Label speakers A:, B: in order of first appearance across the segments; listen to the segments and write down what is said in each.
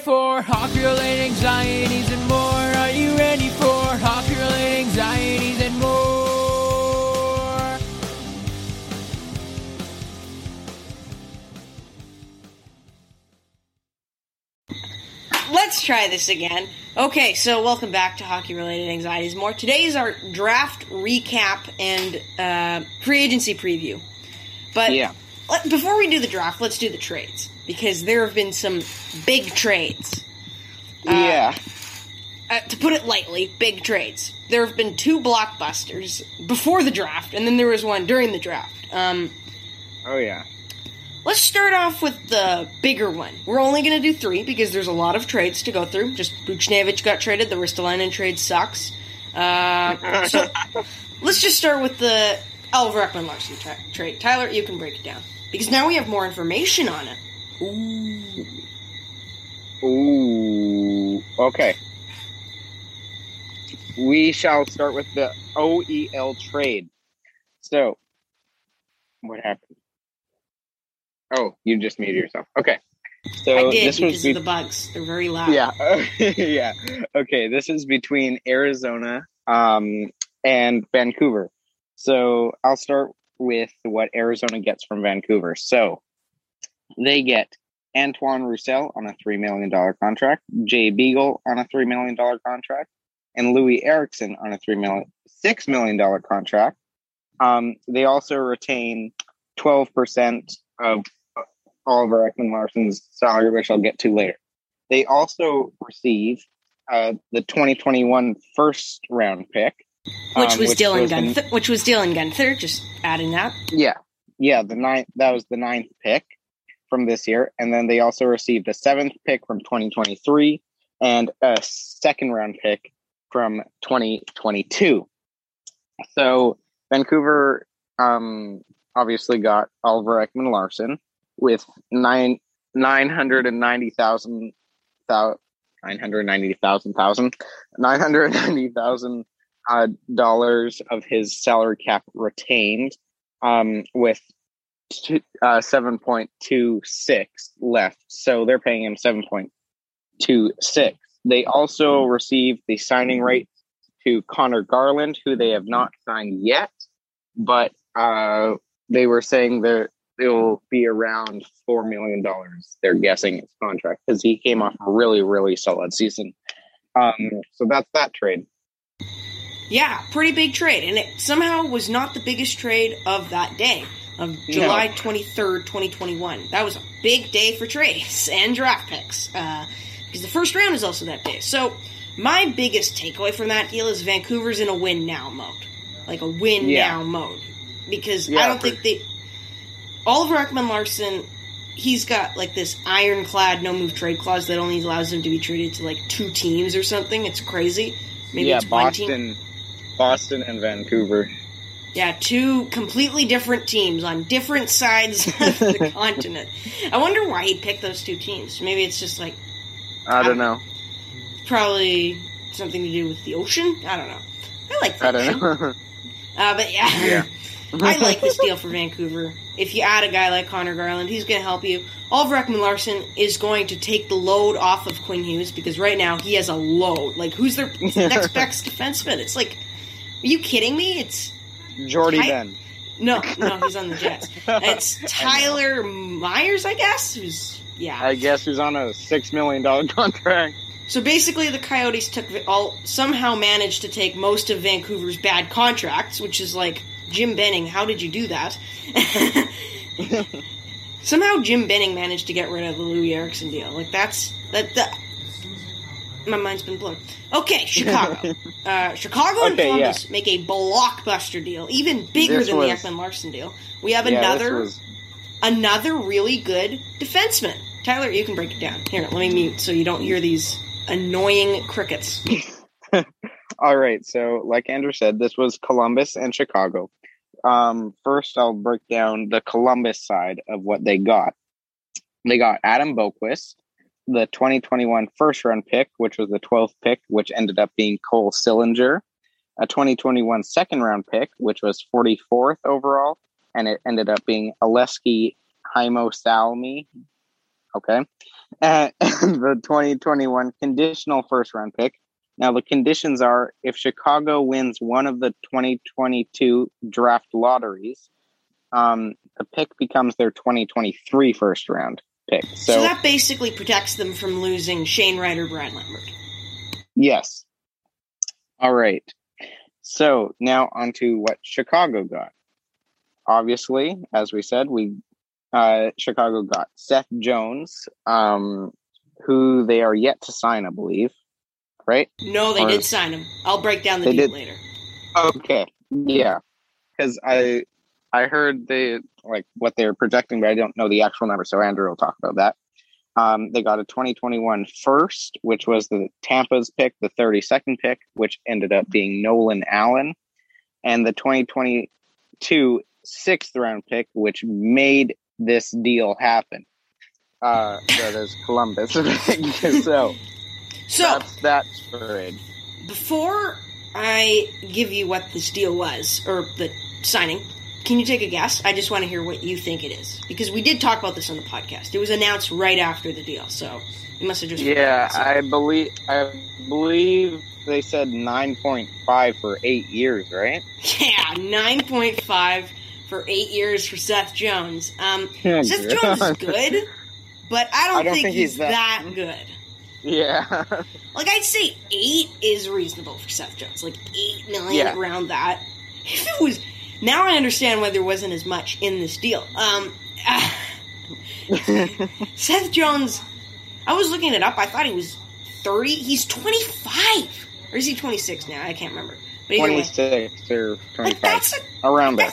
A: For hockey related anxieties and more? Are you ready for hockey related anxieties and more?
B: Let's try this again. Okay, so welcome back to Hockey Related Anxieties More. Today is our draft recap and uh, free agency preview. But
C: Yeah.
B: let, before we do the draft, let's do the trades because there have been some big trades.
C: yeah.
B: Uh, to put it lightly, big trades. There have been two blockbusters before the draft, and then there was one during the draft. Um,
C: Oh yeah.
B: Let's start off with the bigger one. We're only going to do three because there's a lot of trades to go through. Just Buchnevich got traded. The Ristolainen trade sucks. Uh, so let's just start with the Oliver Ekman-Larsson tra- trade. Tyler, you can break it down because now we have more information on it.
C: Ooh. Ooh. Okay. We shall start with the OEL trade. So, what happened? Oh, you just muted yourself. Okay. So
B: I did
C: this was be-
B: of the bugs. They're very loud.
C: yeah, yeah. Okay, this is between Arizona um, and Vancouver. So I'll start with what Arizona gets from Vancouver. So they get Antoine Roussel on a three million dollar contract, Jay Beagle on a three million dollar contract, and Loui Eriksson on a three million six million dollar contract. Um, they also retain twelve percent of Oliver Ekman-Larsson's salary, which I'll get to later. They also receive uh, the 2021 first round pick,
B: Which
C: um,
B: was Dylan
C: the-
B: Guenther. Which was Dylan Guenther. Just adding that.
C: yeah, yeah, the ninth. That was the ninth pick from this year, and then they also received a seventh pick from 2023 and a second round pick from 2022. So Vancouver um, obviously got Oliver Ekman-Larsson with nine nine hundred and ninety thousand nine hundred ninety thousand thousand nine hundred ninety thousand uh, dollars of his salary cap retained, um, with uh, seven point two six left. So they're paying him seven point two six. They also received the signing rate to Conor Garland, who they have not signed yet, but uh, they were saying that it will be around four million dollars. They're guessing his contract because he came off a really, really solid season. Um, so that's that trade.
B: Yeah, pretty big trade, and it somehow was not the biggest trade of that day of July twenty third, twenty twenty one. That was a big day for trades and draft picks uh, because the first round is also that day. So my biggest takeaway from that deal is Vancouver's in a win now mode, like a win
C: Yeah.
B: now mode, because I don't think they Oliver Ekman-Larsson. He's got like this ironclad no move trade clause that only allows him to be traded to like two teams or something. It's crazy. Maybe
C: yeah,
B: it's one team.
C: Boston, Boston, and Vancouver.
B: Yeah, two completely different teams on different sides of the continent. I wonder why he picked those two teams. Maybe it's just like
C: I don't know.
B: probably something to do with the ocean. I don't know. I like the
C: I
B: ocean.
C: don't know.
B: Uh, but yeah,
C: Yeah.
B: I like this deal for Vancouver. If you add a guy like Conor Garland, he's going to help you. Oliver Ekman-Larsson is going to take the load off of Quinn Hughes because right now he has a load. Like, who's their next best defenseman? It's like, are you kidding me? It's
C: Jordy
B: Ty-
C: Ben.
B: No, no, he's on the Jets. It's Tyler Myers, I guess. Who's yeah.
C: I guess he's on a six million dollar contract.
B: So basically, the Coyotes took all somehow managed to take most of Vancouver's bad contracts, which is like Jim Benning. How did you do that? somehow Jim Benning managed to get rid of the Loui Eriksson deal. Like that's that. that my mind's been blown. Okay, Chicago. uh, Chicago and
C: Okay,
B: Columbus make a blockbuster deal, even bigger
C: This
B: than
C: was-
B: the Ekman-Larsson deal. We have
C: Yeah,
B: another
C: was-
B: another really good defenseman. Tyler, you can break it down. Here, let me mute so you don't hear these annoying crickets.
C: All right. So, like Andrew said, this was Columbus and Chicago. Um, first, I'll break down the Columbus side of what they got. They got Adam Boqvist, the 2021 first round pick, which was the 12th pick, which ended up being Cole Sillinger, a 2021 second round pick, which was 44th overall, and it ended up being Aleski Haimo Salmi. Okay. Uh, the 2021 conditional first round pick. Now, the conditions are if Chicago wins one of the 2022 draft lotteries, um, the pick becomes their 2023 first round pick. So,
B: So, that basically protects them from losing Shane Wright or Brad Lambert.
C: yes. All right. So now on to what Chicago got. Obviously, as we said, we uh, Chicago got Seth Jones, um, who they are yet to sign, I believe. Right?
B: No, they
C: Or-
B: did sign him. I'll break down the deal later.
C: Okay. Yeah. Because I I heard they like what they're projecting, but I don't know the actual number. So Andrew will talk about that. Um, they got a 2021 first, which was the Tampa's pick, the 32nd pick, which ended up being Nolan Allan, and the 2022 sixth round pick, which made this deal happen. Uh, that is Columbus. so
B: So,
C: that's that's trade.
B: before I give you what this deal was, or the signing, can you take a guess? I just want to hear what you think it is. Because we did talk about this on the podcast. It was announced right after the deal, so you must have just.
C: Yeah. I believe I believe they said nine point five for eight years, right?
B: Yeah, 9.5 for eight years for Seth Jones. Um,
C: Oh,
B: Seth Jones is good, but I don't,
C: I don't
B: think,
C: think
B: he's,
C: he's
B: that,
C: that-
B: good.
C: Yeah,
B: Like, I'd say eight is reasonable for Seth Jones. Like, eight million
C: Yeah.
B: around that. If it was. Now I understand why there wasn't as much in this deal. Um, Seth Jones, I was looking it up. I thought he was 30. He's 25. Or is he 26 now? I can't remember. But either
C: twenty
B: way.
C: or twenty
B: Like, that's a
C: around there.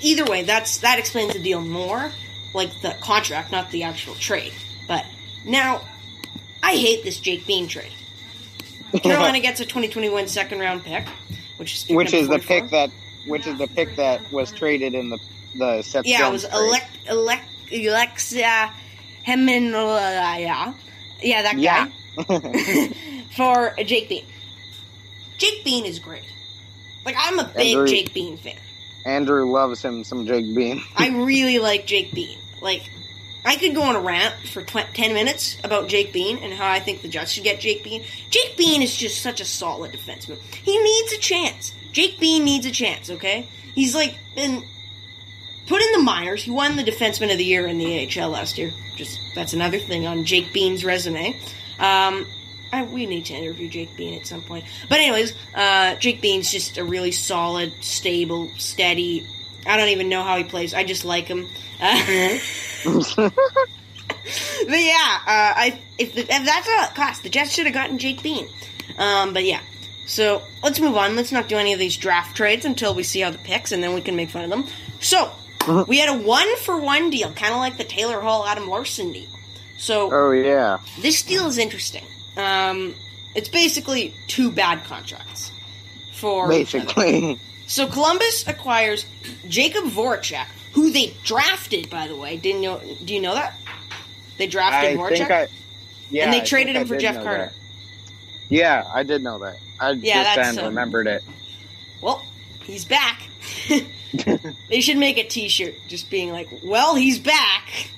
B: Either way, that's that explains the deal more, like the contract, not the actual trade. But now, I hate this Jake Bean trade. Carolina gets a 2021 second round pick, which is
C: which is the pick that which is the pick that was traded in the the Seth
B: Yeah, it was elect, elect, Alexia Heminolaya. Yeah, that guy. Yeah. for Jake Bean. Jake Bean is great. Like, I'm a big
C: Andrew-
B: Jake Bean fan.
C: Andrew loves him some Jake Bean.
B: I really like Jake Bean. Like, I could go on a rant for tw- 10 minutes about Jake Bean and how I think the Jets should get Jake Bean. Jake Bean is just such a solid defenseman. He needs a chance. Jake Bean needs a chance, okay? He's like been put in the minors. He won the defenseman of the year in the AHL last year. Just that's another thing on Jake Bean's resume. Um, I, we need to interview Jake Bean at some point. But anyways, uh, Jake Bean's just a really solid, stable, steady. I don't even know how he plays. I just like him. Uh, but yeah, uh, I if, the, if that's all it costs, the Jets should have gotten Jake Bean. Um, but yeah, so let's move on. Let's not do any of these draft trades until we see how the picks, and then we can make fun of them. So we had a one for one deal, kind of like the Taylor Hall Adam Larsson deal. So
C: oh yeah,
B: this deal is interesting. Um, it's basically two bad contracts for
C: basically.
B: So Columbus acquires Jakub Voracek, who they drafted, by the way. Didn't know? Do you know that they drafted
C: I
B: Voracek?
C: think I. Yeah,
B: And they
C: I
B: traded him for Jeff Carter.
C: that. Yeah, I did know that. I
B: Yeah,
C: just then
B: um,
C: remembered it.
B: well, he's back. they should make a T-shirt just being like, "Well, he's back."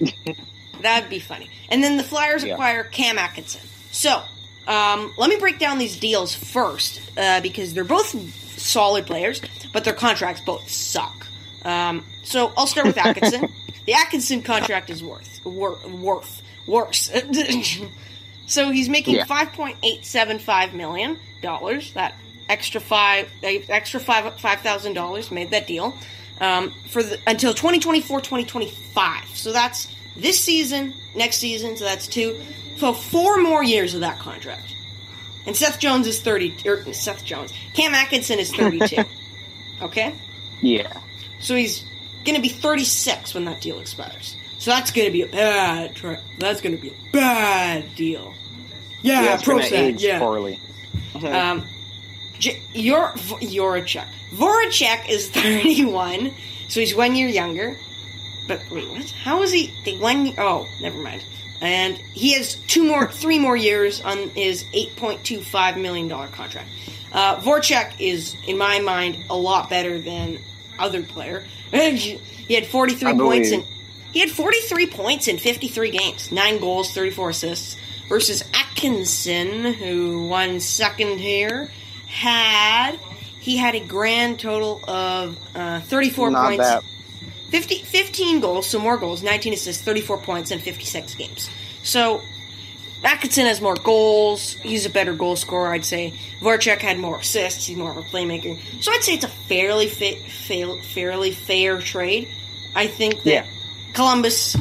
B: That'd be funny. And then the Flyers
C: Yeah.
B: acquire Cam Atkinson. So, um, let me break down these deals first uh, because they're both solid players, but their contracts both suck. Um, so I'll start with Atkinson. the Atkinson contract is worth wor- worth worse. So he's making
C: Yeah.
B: five point eight seven five million dollars. That extra five extra five five thousand dollars made that deal um, for the, until 2024-2025. So that's this season, next season. So that's two. So four more years of that contract. And Seth Jones is thirty. Or Seth Jones, Cam Atkinson is thirty-two. okay,
C: Yeah.
B: so he's going to be thirty-six when that deal expires. So that's going to be a bad. Tra- that's going to be a bad deal. Yeah,
C: it's gonna age
B: yeah.
C: poorly.
B: Um, J- Yor Voracek. Voracek is 31, so he's one year younger. But wait, what? How is he? The one? Oh, never mind. And he has two more, three more years on his 8.25 million dollar contract. Uh, Voracek is, in my mind, a lot better than other player. he had 43 points in he had 43 points in 53 games, 9 goals, 34 assists, versus Atkinson, who won second here, had he had a grand total of uh, 34
C: Not
B: points,
C: that.
B: 50, 15 goals, so more goals, 19 assists, 34 points in 56 games. So Atkinson has more goals. He's a better goal scorer, I'd say. Voracek had more assists. He's more of a playmaker. So I'd say it's a fairly fa- fa- fairly fair trade. I think that
C: Yeah.
B: Columbus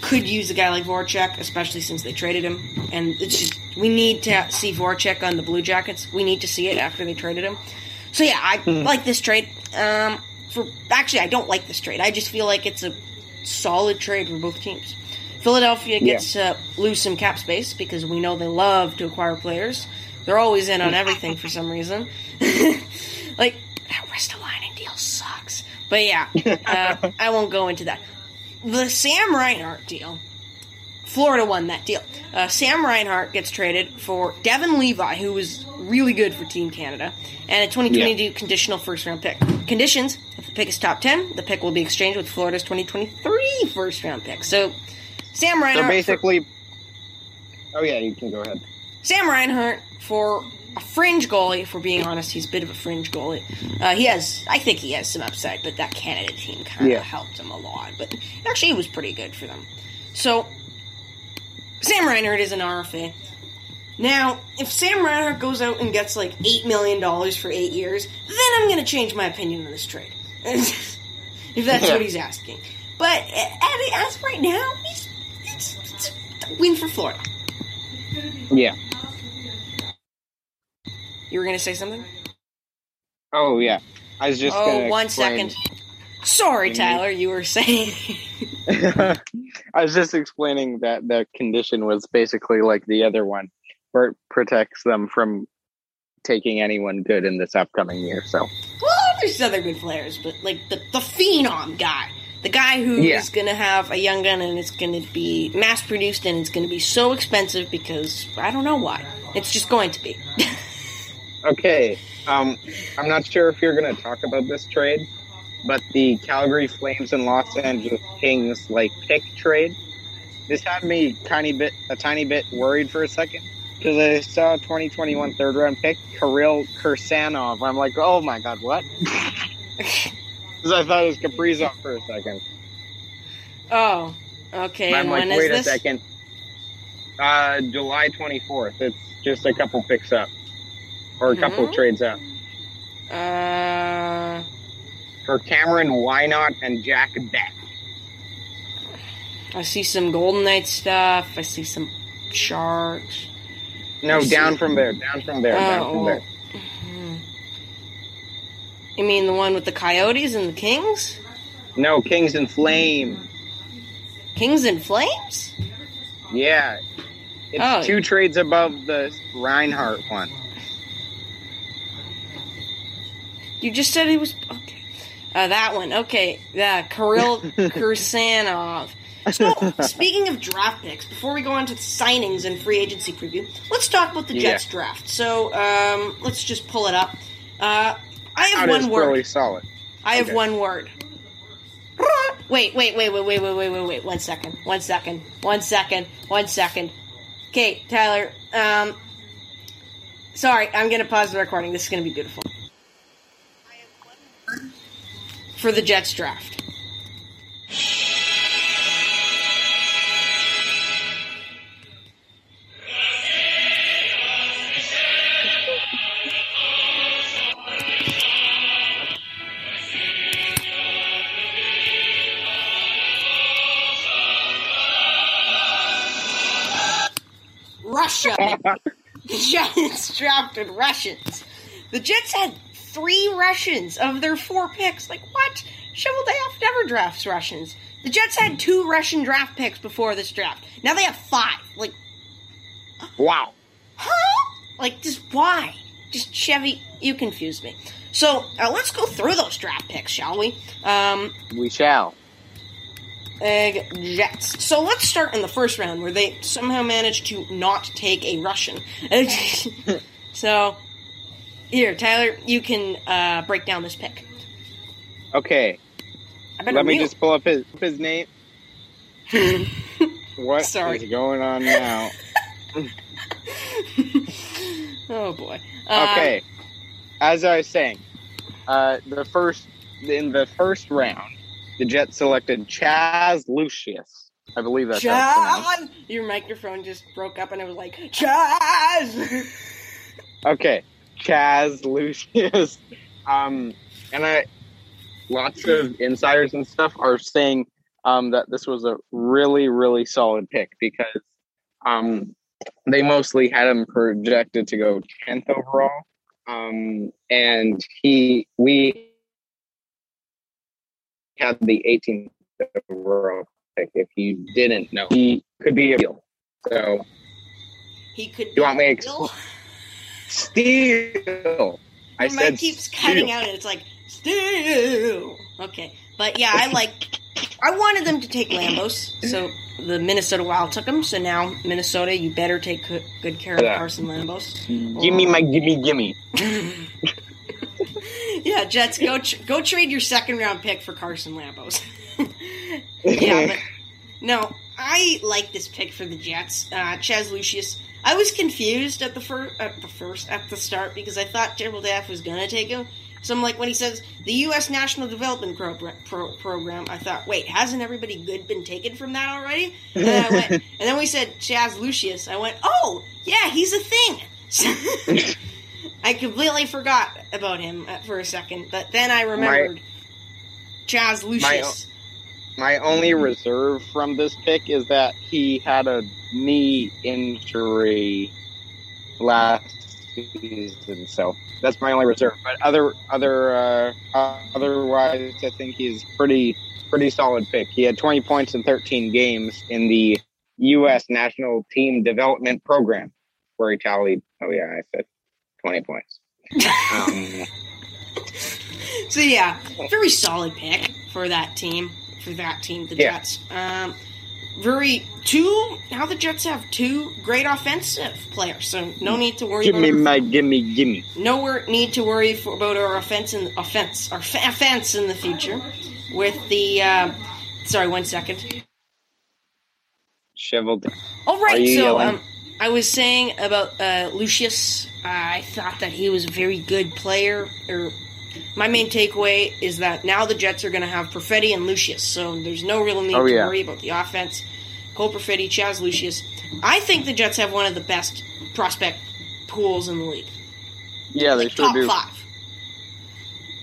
B: could use a guy like Voracek, especially since they traded him. And it's just we need to see Voracek on the Blue Jackets. We need to see it after they traded him. So yeah, I like this trade. Um, for actually, I don't like this trade. I just feel like it's a solid trade for both teams. Philadelphia gets to lose some cap space because we know they love to acquire players. They're always in on everything for some reason. like that Ristolainen deal sucks. But yeah, uh, I won't go into that. The Sam Reinhart deal. Florida won that deal. Uh, Sam Reinhart gets traded for Devon Levi, who was really good for Team Canada, and a 2022 conditional first round pick. Conditions: if the pick is top 10, the pick will be exchanged with Florida's 2023 first round pick. So, Sam Reinhart.
C: So basically, oh yeah, you can go ahead.
B: Sam Reinhart for a fringe goalie. If we're being honest, he's a bit of a fringe goalie. Uh, he has, I think, he has some upside, but that Canada team kind of
C: Yeah.
B: helped him a lot. But actually, he was pretty good for them. So Sam Reinhart is an RFA. Now, if Sam Reinhart goes out and gets like eight million dollars for eight years, then I'm going to change my opinion on this trade. if that's
C: Yeah.
B: what he's asking. But as right now, he's it's, it's a win for Florida.
C: Yeah.
B: You were going to say something?
C: Oh yeah. I was just.
B: oh, one
C: explain-
B: second. Sorry,
C: Mhm.
B: Tyler, you were saying.
C: I was just explaining that the condition was basically like the other one, where it protects them from taking anyone good in this upcoming year. So
B: well, there's other good players, but like the the phenom guy, the guy who is
C: Yeah.
B: going to have a young gun and it's going to be mass produced and it's going to be so expensive because I don't know why. It's just going to be.
C: okay, um, I'm not sure if you're going to talk about this trade, but the Calgary Flames and Los Angeles Kings like pick trade. This had me tiny bit a tiny bit worried for a second because I saw a 2021 third round pick Kirill Kirsanov. I'm like, oh my god, what? Because I thought it was Kaprizov for a second.
B: oh, okay.
C: I'm like,
B: when is
C: wait
B: this?
C: a second. Uh, July 24th. It's just a couple picks up, or a couple
B: Mhm.
C: trades up
B: Uh,
C: for Cameron Whynot and Jack Beck.
B: I see some Golden Knight stuff. I see some Sharks.
C: No,
B: I see.
C: down from there. Down from there. down
B: Oh,
C: from there.
B: mhm. You mean the one with the Coyotes and the Kings?
C: No, Kings and Flame.
B: Kings and Flames?
C: Yeah, it's
B: Oh.
C: two trades above the Reinhart one.
B: You just said he was okay. Uh, that one, okay. Yeah, Kirill Kirsanov. So, speaking of draft picks, before we go on to the signings and free agency preview, let's talk about the
C: Yeah.
B: Jets draft. So, um, let's just pull it up. Uh, I have
C: That is
B: one word.
C: really solid.
B: I have
C: Okay.
B: one word. Wait, wait, wait, wait, wait, wait, wait, wait, wait. One second. One second. One second. One second. Okay, Tyler. Um, sorry, I'm gonna pause the recording. This is gonna be beautiful. For the Jets draft. Russia. the Jets drafted Russians. The Jets had three Russians of their four picks. Like? Cheveldayoff never drafts Russians. The Jets had two Russian draft picks before this draft. Now they have five. Like
C: Wow.
B: huh? Like, just why? Just Chevy, you confuse me. So uh, let's go through those draft picks, shall we? Um,
C: We shall.
B: Egg Jets. So let's start in the first round where they somehow managed to not take a Russian. so here, Tyler, you can uh, break down this pick.
C: Okay, let me just pull up his his name. What is
B: Sorry.
C: going on now?
B: oh boy. Uh,
C: Okay, as I was saying, uh, the first in the first round, the Jets selected Chaz Lucius. I believe that's how it's pronounced.
B: Chaz! Your microphone just broke up and it was like, Chaz!
C: Okay, Chaz Lucius. Um, and I, lots of insiders and stuff are saying um, that this was a really, really solid pick because um, they mostly had him projected to go 10th overall. Um, and he, we had the 18th overall pick. If you didn't know, he could be a deal. So,
B: he could Do
C: You want me to ex-
B: Still-
C: steal. I
B: Your
C: said
B: keeps cutting out and it's like, still. Okay. But yeah, I like, I wanted them to take Lambos. So the Minnesota Wild took him. So now, Minnesota, you better take good good care of
C: Yeah.
B: Carson Lambos.
C: Give me my gimme gimme.
B: yeah, Jets, go tr- go trade your second round pick for Carson Lambos. yeah, but no, I like this pick for the Jets. Uh, Chaz Lucius. I was confused at the first, at the first, at the start because I thought Gerald Daff was gonna take him. So I'm like, when he says the U.S. National Development Pro- Pro- Program, I thought, wait, hasn't everybody good been taken from that already? And then I went, and then we said Chaz Lucius. I went, oh, yeah, he's a thing. I completely forgot about him uh, for a second, but then I remembered Chaz Lucius.
C: My only reserve from this pick is that he had a knee injury last season, so that's my only reserve. But other other uh, uh, otherwise, I think he's pretty pretty solid pick. He had 20 points in 13 games in the U.S. National Team Development Program, where he tallied. Oh yeah, I said 20 points. Um,
B: So yeah, very solid pick for that team. For that team, the
C: Yeah.
B: Jets. Um, very two. Now the Jets have two great offensive players, so no need to worry
C: give
B: about.
C: me
B: our-
C: my gimme gimme.
B: no need to worry for, about our offense and offense our fa- offense in the future. With the uh, sorry, one second.
C: Shoveled.
B: All right, so um, I was saying about uh, Lucius. Uh, I thought that he was a very good player. Or my main takeaway is that now the Jets are going to have Perfetti and Lucius, so there's no real need
C: Oh,
B: to worry about the offense. Cole Perfetti, Chaz Lucius. I think the Jets have one of the best prospect pools in the league.
C: Yeah, they
B: Like,
C: sure
B: top
C: do.
B: five.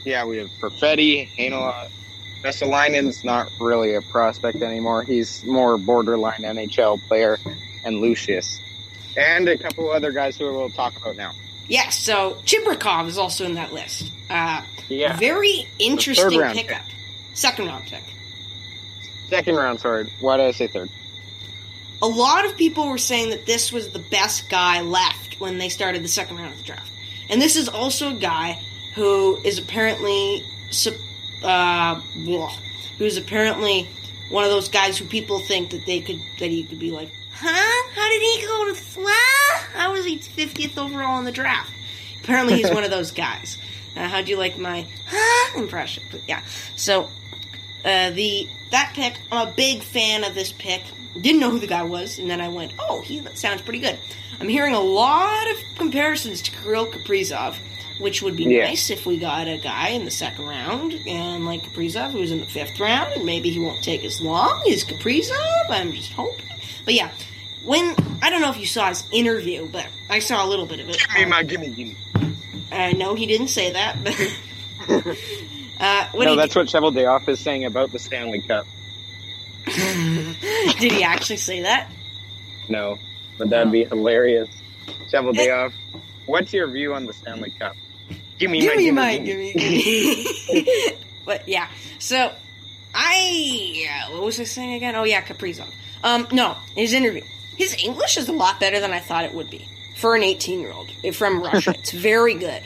C: Yeah, we have Perfetti, Heinola. Vesalainen's not really a prospect anymore. He's more borderline NHL player, and Lucius. And a couple other guys who we'll talk about now.
B: Yes, so Chibrikov is also in that list. Uh,
C: Yeah.
B: Very interesting pickup. Second round pick.
C: Second round, sorry. Why did I say third?
B: a lot of people were saying that this was the best guy left when they started the second round of the draft. And this is also a guy who is apparently, uh, who's apparently one of those guys who people think that they could, that he could be like, huh? How did he go to, what? How was he 50th overall in the draft? Apparently he's one of those guys. Uh, how'd you like my huh impression? But yeah, so uh, the that pick, I'm a big fan of this pick. Didn't know who the guy was, and then I went, "Oh, he sounds pretty good." I'm hearing a lot of comparisons to Kirill Kaprizov, which would be
C: Yeah.
B: nice if we got a guy in the second round, and like Kaprizov, who's in the fifth round, and maybe he won't take as long as Kaprizov. I'm just hoping. But yeah, when I don't know if you saw his interview, but I saw a little bit of it.
C: Gimme my gimme gimme.
B: I know he didn't say that, but uh, what
C: no,
B: he
C: that's what Cheveldayoff is saying about the Stanley Cup.
B: did he actually say that?
C: No, but that'd be hilarious. Cheveldayoff. What's your view on the Stanley Cup? Give me my gimme, gimme.
B: gimme. but yeah, so I uh, what was I saying again? Oh yeah, Kaprizov. Um, no, his interview. His English is a lot better than I thought it would be. for an 18 year old from Russia. it's very good.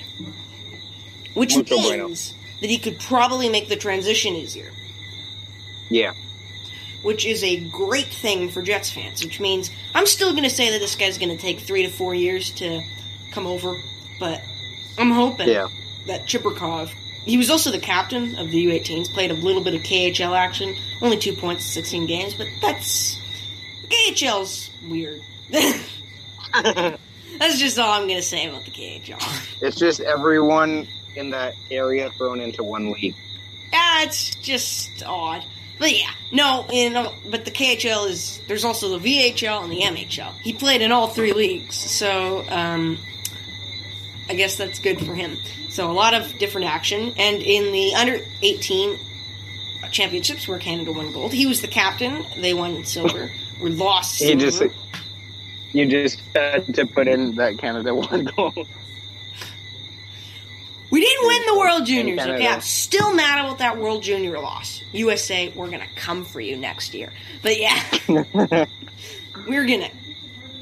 B: Which
C: Mucho
B: means
C: bueno.
B: that he could probably make the transition easier,
C: Yeah.
B: which is a great thing for Jets fans. Which means I'm still going to say that this guy's going to take three to four years to come over, but I'm hoping
C: Yeah.
B: that Chibrikov. He was also the captain of the U18s. Played a little bit of KHL action. Only two points, in 16 games, but that's KHL's weird. that's just all I'm gonna say about the KHL.
C: It's just everyone in that area thrown into one league.
B: Ah, it's just odd. But yeah, no, you know, but the KHL is there's also the VHL and the MHL. He played in all three leagues, so um, I guess that's good for him. So a lot of different action, and in the under 18 championships where Canada won gold, he was the captain. They won silver. We lost.
C: You just
B: silver.
C: you just had to put in that Canada one goal.
B: We didn't win the World Juniors. Okay, I'm still mad about that World Junior loss. USA, we're gonna come for you next year. But yeah, we're gonna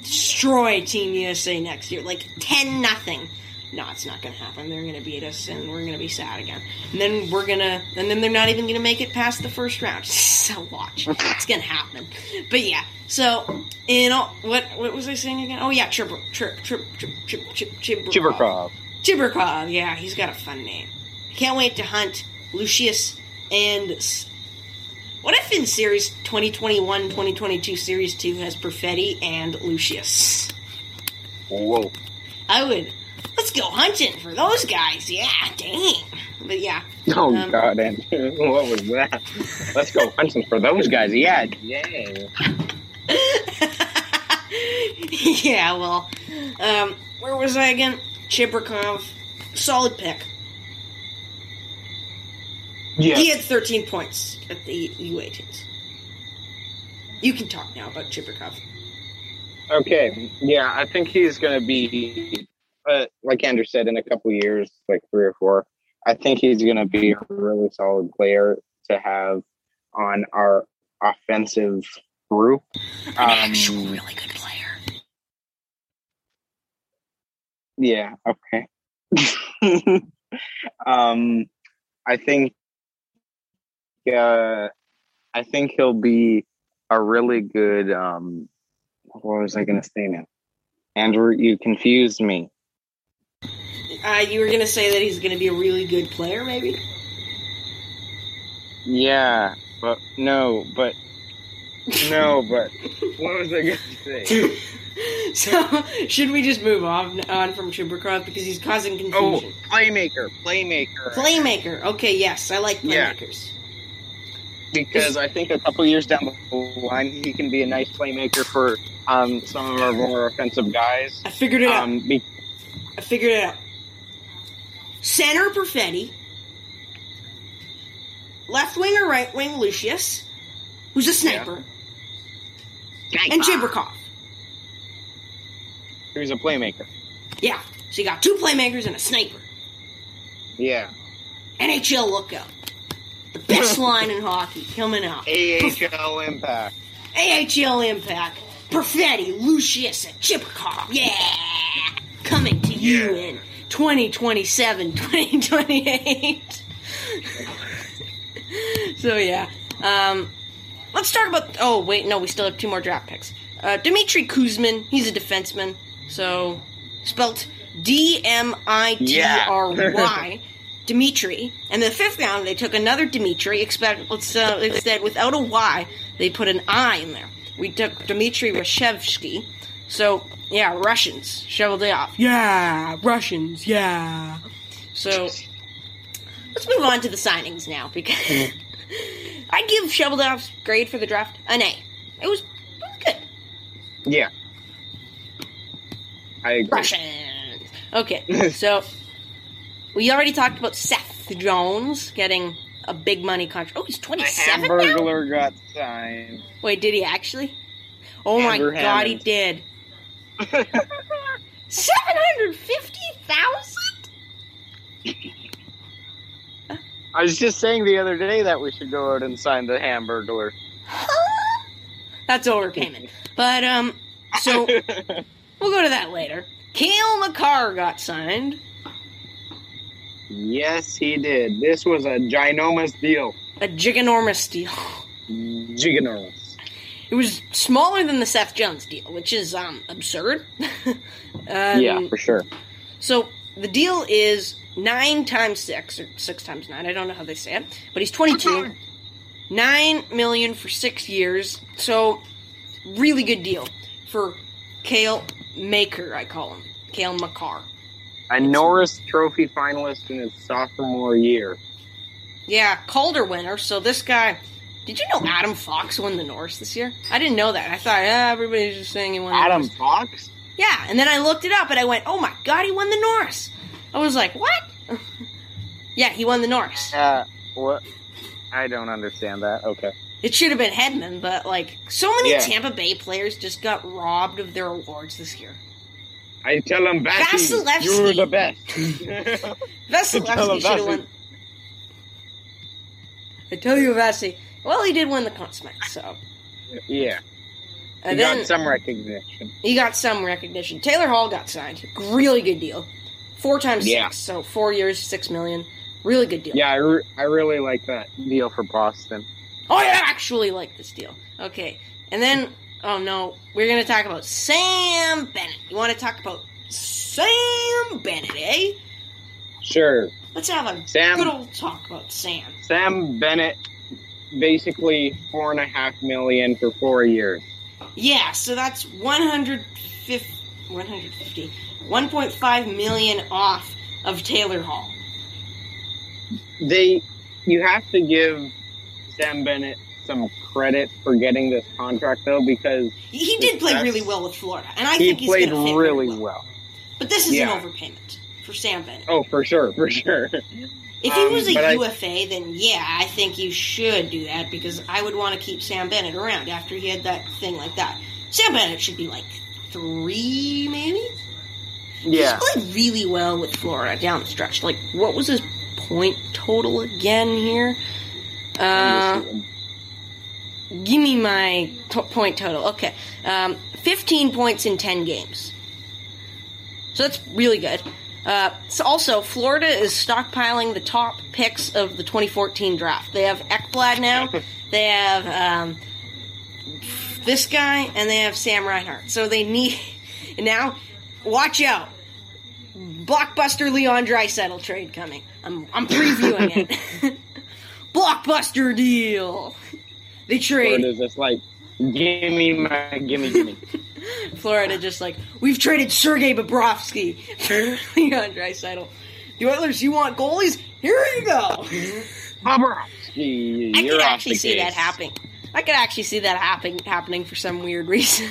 B: destroy Team USA next year, like ten nothing. No, it's not gonna happen. They're gonna beat us, and we're gonna be sad again. And then we're gonna, and then they're not even gonna make it past the first round. so watch, it's gonna happen. But yeah, so you know what? What was I saying again? Oh yeah, Trip, Trip, Trip, Trip, Trip, Trip,
C: Chibrikov.
B: Chibrikov, yeah, he's got a fun name. Can't wait to hunt Lucius and. What if in Series 2021 2022 Series 2 has Perfetti and Lucius?
C: Whoa.
B: I would. Let's go hunting for those guys, yeah, dang. But yeah.
C: Oh
B: Um,
C: God, Andrew, what was that? Let's go hunting for those guys. Yeah, yeah.
B: yeah, well, um, where was I again? Chibrikov, solid pick.
C: Yeah.
B: He had 13 points at the U18s. You can talk now about Chibrikov.
C: Okay. Yeah, I think he's gonna be, uh, like Andrew said, in a couple years, like three or four. I think he's gonna be a really solid player to have on our offensive group.
B: An
C: Um,
B: actual really good player.
C: Yeah. Okay. um, I think. Uh, I think he'll be a really good. Um, what was I going to say now? Andrew, you confused me.
B: Uh, you were gonna say that he's gonna be a really good player, maybe?
C: Yeah, but no, but no, but what was I going to say?
B: so, should we just move on, on from Chibrikov because he's causing confusion?
C: Oh,
B: confusion?
C: playmaker, playmaker.
B: Playmaker. Okay, yes, I like playmakers. Yeah.
C: because I think a couple years down the line he can be a nice playmaker for um, some of our more offensive guys.
B: I figured it out.
C: Um, be-
B: I figured it out. Center Perfetti. Left wing or right wing Lucius, who's a sniper, and Chibrikov.
C: He's a playmaker.
B: Yeah, so you got two playmakers and a sniper.
C: Yeah.
B: NHL lookout. The best line in hockey coming out.
C: AHL Impact.
B: AHL Impact. Perfetti, Lucius, and Chibrikov. Yeah! Coming to you
C: Yeah.
B: in 2027, 2028. so, yeah. Um, let's talk about. Oh, wait, no, we still have two more draft picks. Uh, Dmitry Kuzmin, he's a defenseman. So, spelt D M I T R Y. Dimitri. And the fifth round, they took another Dimitri. Expect, let's, uh, instead, without a Y, they put an I in there. We took Dmitry Rashevsky. So, yeah, Russians. Shoveled it off. Yeah, Russians, yeah. So, let's move on to the signings now because mm. I give Shoveldorf's grade for the draft an A. It was, it was good.
C: Yeah. I agree.
B: Russians. Okay, so we already talked about Seth Jones getting a big money contract. Oh, he's
C: The
B: 27 now?
C: Hamburglar got signed.
B: Wait, did he actually? Oh my
C: Amber
B: god, he
C: Hammond.
B: did. 750,000?
C: I was just saying the other day that we should go out and sign the Hamburglar.
B: That's overpayment. But, um, so we'll go to that later. Kale McCarr got signed.
C: Yes, he did. This was a ginormous deal.
B: A giganormous deal.
C: Giganormous.
B: It was smaller than the Seth Jones deal, which is um, absurd. um,
C: yeah, for sure.
B: So the deal is nine times six, or six times nine. I don't know how they say it, but he's 22. Nine million for six years. So really good deal for Cale Makar. I call him Kale McCarr.
C: A Norris Trophy finalist in his sophomore year.
B: Yeah, Calder winner. So this guy. Did you know Adam Fox won the Norris this year? I didn't know that. I thought yeah, everybody's just saying he won. the
C: Adam. Fox?
B: Yeah, and then I looked it up and I went, "Oh my god, he won the Norris." I was like, "What?" yeah, he won the Norris.
C: Uh, what? I don't understand that. Okay.
B: It should have been Hedman, but like so many
C: Yeah.
B: Tampa Bay players just got robbed of their awards this year.
C: I tell Vassy,
B: Vasilevskiy.
C: you're the best. Vasilevskiy
B: should have won. I tell you, Vesey. Well, he did win the Conn Smythe, so
C: yeah, he
B: and then
C: got some recognition.
B: he got some recognition. Taylor Hall got signed. Really good deal. Four times
C: Yeah.
B: six, so four years, six million. Really good deal.
C: Yeah, I, re- I really like that deal for Boston.
B: Oh, I actually like this deal. Okay, and then oh no, we're gonna talk about Sam Bennett. You want to talk about Sam Bennett, eh?
C: Sure.
B: Let's have a
C: Sam-
B: good old talk about Sam.
C: Sam Bennett, basically four and a half million for four years.
B: Yeah, so that's 150, 150 1.5 million off of Taylor Hall.
C: They, you have to give Sam Bennett some credit for getting this contract though, because
B: He, he did play really well with Florida, and I
C: he
B: think he's
C: played
B: to
C: really
B: well.
C: well.
B: But this is
C: Yeah.
B: an overpayment for Sam Bennett.
C: Oh, for sure, for sure.
B: If he
C: Um,
B: was a
C: but I-
B: UFA, then yeah, I think you should do that because I would want to keep Sam Bennett around after he had that thing like that. Sam Bennett should be like three, maybe.
C: Yeah.
B: He's played really well with Florida down the stretch. Like, what was his point total again here? Uh, give me my to- point total. Okay, um, 15 points in 10 games. So that's really good. Uh, so also, Florida is stockpiling the top picks of the 2014 draft. They have Ekblad now. they have um, this guy, and they have Sam Reinhart. So they need now. Watch out, blockbuster Leon Draisaitl trade coming. I'm I'm previewing it. blockbuster deal. They trade.
C: Florida's just like, gimme my, gimme, gimme.
B: Florida just like we've traded Sergei Bobrovsky for Leon Draisaitl. The Oilers, you want goalies? Here you go.
C: Bobrovsky,
B: I could actually see that happening. I could actually see that happening happening for some weird reason.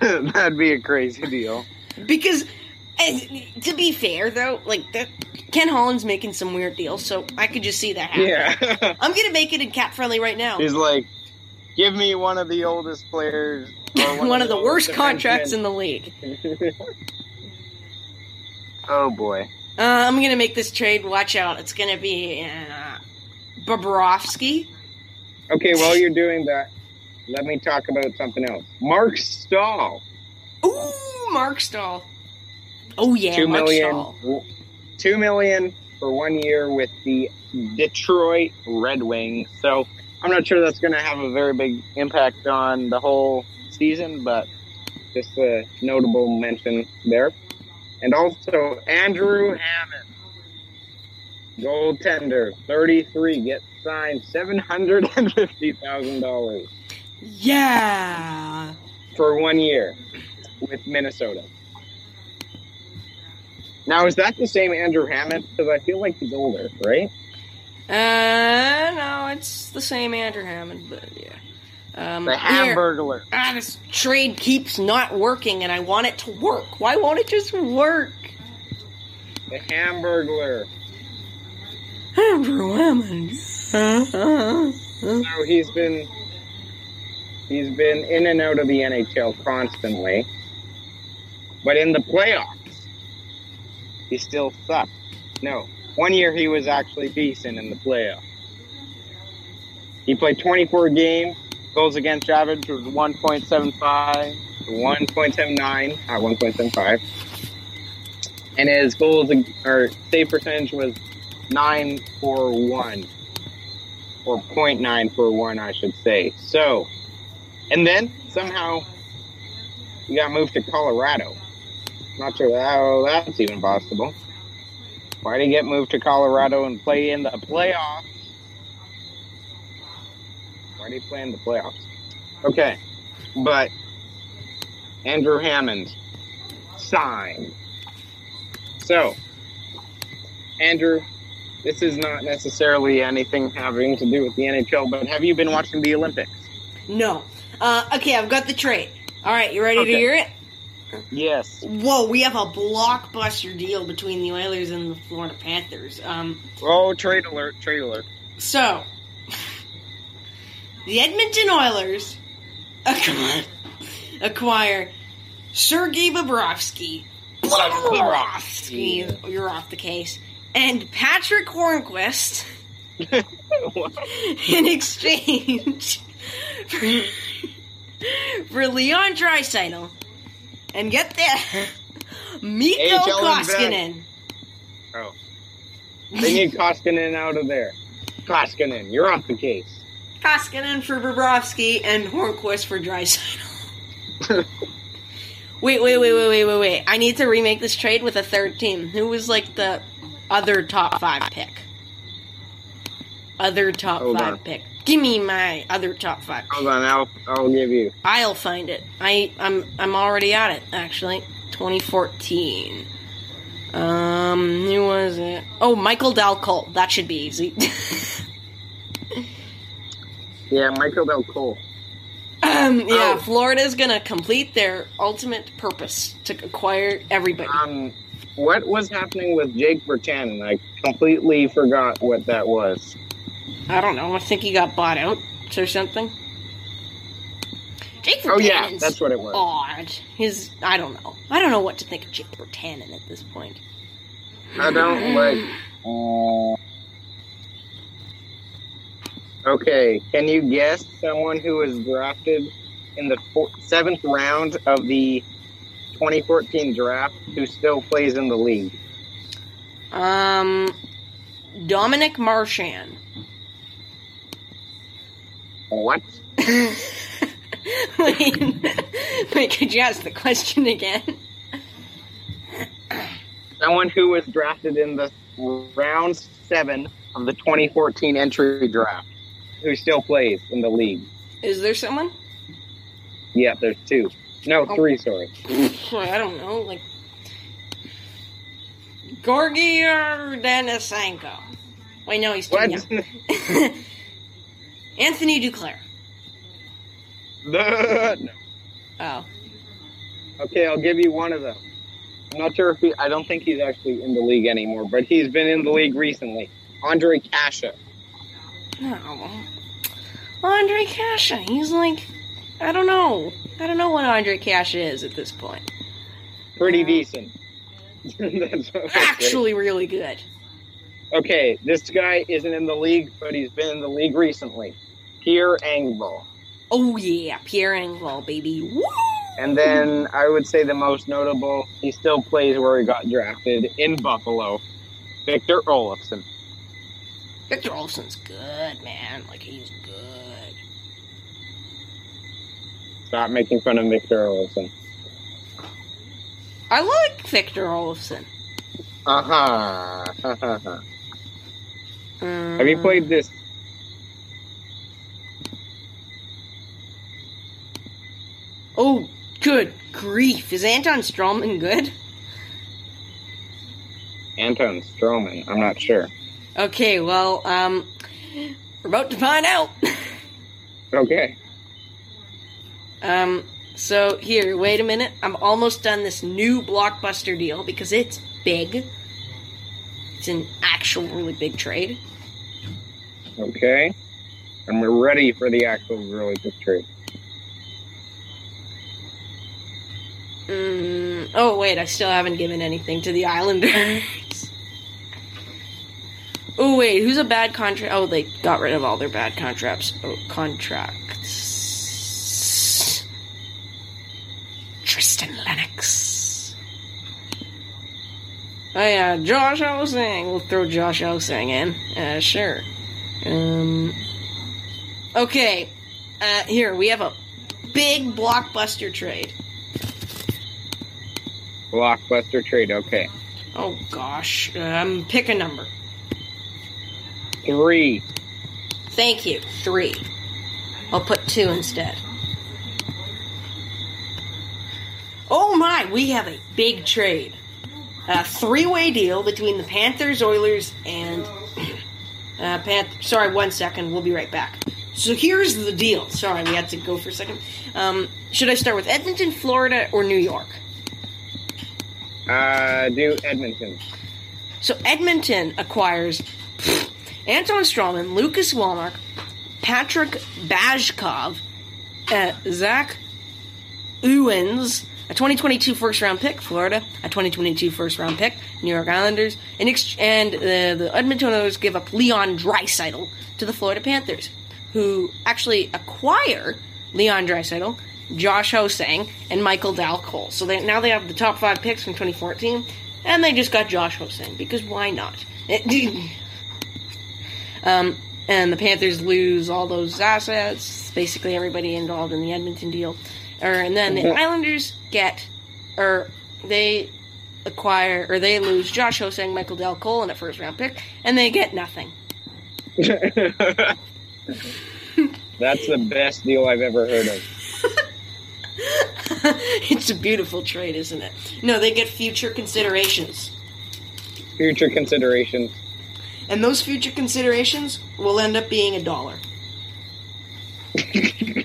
C: That'd be a crazy deal.
B: because, to be fair though, like that, Ken Holland's making some weird deals, so I could just see that happen.
C: Yeah.
B: I'm gonna make it in CapFriendly right now.
C: He's like, give me one of the oldest players. Or
B: One, of the worst contracts in the league.
C: oh boy.
B: Uh, I'm gonna make this trade. Watch out! It's gonna be uh, Bobrovsky.
C: Okay, while you're doing that, let me talk about something else. Marc Staal,
B: Ooh, Marc Staal. Oh yeah,
C: two
B: Marc
C: million,
B: Staal.
C: two million for one year with the Detroit Red Wings. So I'm not sure that's going to have a very big impact on the whole season, but just a notable mention there. And also Andrew Hammond, goaltender, 33, gets signed seven hundred and fifty thousand dollars
B: Yeah.
C: for one year with Minnesota. Now, is that the same Andrew Hammond? Because I feel like he's older, right?
B: Uh, no, it's the same Andrew Hammond, but yeah. Um,
C: The Hamburglar.
B: Ah, this trade keeps not working, and I want it to work. Why won't it just work?
C: The Hamburglar.
B: Andrew Hammond.
C: So he's been he's been in and out of the NHL constantly, but in the playoffs, he still sucked. No, one year he was actually decent in the playoffs. He played 24 games. Goals against average was 1.75, 1.79, not uh, 1.75. and his goals or save percentage was nine for one, or 0.9 for one, I should say. So, and then somehow he got moved to Colorado. Not sure how that's even possible. Why did he get moved to Colorado and play in the playoffs? Why did he play in the playoffs? Okay, but Andrew Hammond signed. So, Andrew, this is not necessarily anything having to do with the NHL, but have you been watching the Olympics?
B: No. Uh, okay, I've got the trade. All right, you ready to hear it?
C: Yes.
B: Whoa, we have a blockbuster deal between the Oilers and the Florida Panthers. Um,
C: Oh, trade alert! Trade alert!
B: so the Edmonton Oilers acquire, acquire Sergei Bobrovsky. Bobrovsky, you're off the case. And Patric Hornqvist in exchange for, for Leon Draisaitl. And get this, Mikko Koskinen.
C: oh, they need Koskinen out of there. Koskinen, you're off the case.
B: Koskinen for Bobrovsky and Hornqvist for Draisaitl. wait, wait, wait, wait, wait, wait, wait. I need to remake this trade with a third team. Who was like the other top five pick? Other top
C: Hold
B: five
C: on.
B: pick. Give me my other top five.
C: Hold on, I'll I'll give you.
B: I'll find it. I I'm I'm already at it actually. 2014. Um, who was it? Oh, Michael Dal Colle. That should be easy.
C: Yeah, Michael Dal Colle.
B: um, yeah,
C: Oh.
B: Florida's gonna complete their ultimate purpose to acquire everybody.
C: Um, what was happening with Jake Virtanen? I completely forgot what that was.
B: I don't know. I think he got bought out or something. Jake
C: Oh yeah, that's what it was.
B: odd. His I don't know. I don't know what to think of Jake Virtanen at this point.
C: I don't like. Uh, okay, can you guess someone who was drafted in the four, seventh round of the 2014 draft who still plays in the league?
B: Um, Dominic Marchand.
C: What?
B: wait, wait, could you ask the question again?
C: Someone who was drafted in the round seven of the 2014 entry draft who still plays in the league.
B: Is there someone?
C: Yeah, there's two. No,
B: Oh.
C: three, sorry.
B: I don't know, like Gorgi or Denisenko. Wait, no, he's too
C: What?
B: young. Anthony Duclair.
C: no.
B: Oh,
C: Okay, I'll give you one of them. I'm not sure if he, I don't think he's actually in the league anymore, but he's been in the league recently. Andre Kasha.
B: No. Andre Kasha. He's like, I don't know. I don't know what Andre Kasha is at this point.
C: Pretty
B: Yeah.
C: decent. That's what I.
B: Actually, really good.
C: Okay, this guy isn't in the league, but he's been in the league recently. Pierre Engvall.
B: Oh yeah, Pierre Engvall, baby. Woo!
C: And then I would say the most notable, he still plays where he got drafted in Buffalo. Victor Olofsson.
B: Victor Olsen's good, man. Like he's good.
C: Stop making fun of Victor Olofsson.
B: I like Victor Olsen.
C: Uh huh.
B: Um,
C: Have you played this?
B: Oh, good grief! Is Anton Stralman good?
C: Anton Stralman. I'm not sure.
B: Okay, well, um, we're about to find out.
C: Okay.
B: um, so here, wait a minute. I'm almost done this new blockbuster deal because it's big. It's an actual really big trade.
C: Okay. And we're ready for the actual really big trade.
B: Mm, oh wait, I still haven't given anything to the Islanders. oh wait, who's a bad contract? Oh, they got rid of all their bad contracts. Oh, contracts. Tristan Lennox. Oh yeah, Josh Ho-Sang. We'll throw Josh Ho-Sang in. Uh, sure. Um. Okay. Uh, here we have a big blockbuster trade.
C: Blockbuster trade. Okay.
B: Oh gosh. Um, pick a number.
C: Three.
B: Thank you. Three. I'll put two instead. Oh my, we have a big trade. A three way deal between the Panthers, Oilers, and. Uh, Panth- Sorry, one second. We'll be right back. So here's the deal. Sorry, we had to go for a second. Um, should I start with Edmonton, Florida, or New York?
C: Uh, do Edmonton.
B: So Edmonton acquires Anton Stralman, Lucas Wallmark, Patrick Bajkov, uh, Zach Owens, a 2022 first round pick, Florida, a 2022 first round pick, New York Islanders, and, ex- and uh, the Edmonton Oilers give up Leon Draisaitl to the Florida Panthers, who actually acquire Leon Draisaitl, Josh Ho-Sang, and Michael Dal Colle. So they, now they have the top five picks from 2014, and they just got Josh Ho-Sang because why not? um, and the Panthers lose all those assets, basically everybody involved in the Edmonton deal. Or and then the Islanders get, or they acquire, or they lose Josh Ho-Sang, Michael Dal Colle, and a first round pick, and they get nothing.
C: That's the best deal I've ever heard of.
B: it's a beautiful trade, isn't it? No, they get future considerations.
C: Future considerations.
B: And those future considerations will end up being a dollar.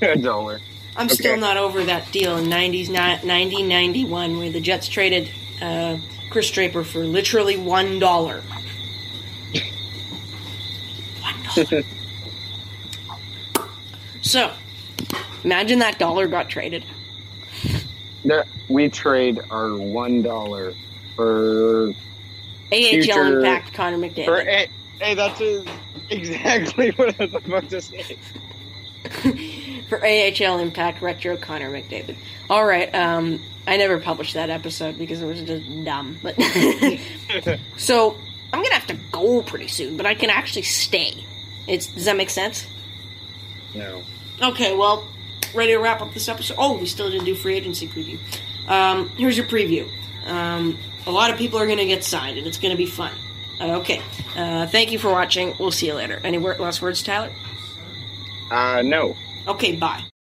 C: a dollar.
B: I'm
C: Okay.
B: still not over that deal in 90s, ni- 1991 where the Jets traded uh, Chris Draper for literally one dollar. One dollar. so, imagine that dollar got traded.
C: There, we trade our one dollar for
B: AHL
C: Future-
B: Impact Connor McDavid.
C: for. Hey, that's exactly what I was about to say.
B: for AHL Impact Retro Connor McDavid. All right, um, I never published that episode because it was just dumb. But so I'm gonna have to go pretty soon, but I can actually stay. It's does that make sense?
C: No.
B: Okay, well, ready to wrap up this episode. Oh, we still didn't do free agency preview. Um, here's your preview. Um, a lot of people are gonna get signed, and it's gonna be fun. Okay, uh, thank you for watching. We'll see you later. Any last words, Tyler?
C: Uh, no.
B: Okay, bye.